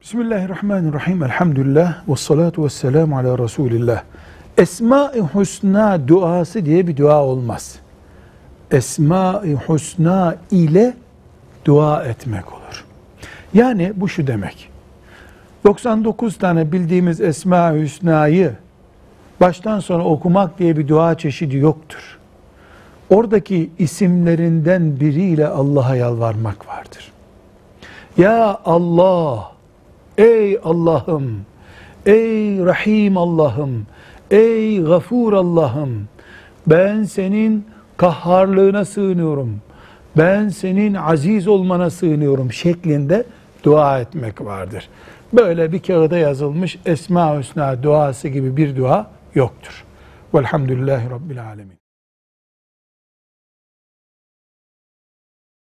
Bismillahirrahmanirrahim. Elhamdülillah. Ve salatu ve selamu ala Resulillah. Esma-i Hüsna duası diye bir dua olmaz. Esma-i Hüsna ile dua etmek olur. Yani bu şu demek. 99 tane bildiğimiz Esma-i Hüsna'yı baştan sona okumak diye bir dua çeşidi yoktur. Oradaki isimlerinden biriyle Allah'a yalvarmak vardır. Ya Allah, ey Allah'ım, ey Rahim Allah'ım, ey Gafur Allah'ım, ben senin kahharlığına sığınıyorum, ben senin aziz olmana sığınıyorum şeklinde dua etmek vardır. Böyle bir kağıda yazılmış Esma-ı Hüsna duası gibi bir dua yoktur. Velhamdülillahi Rabbil Alemin.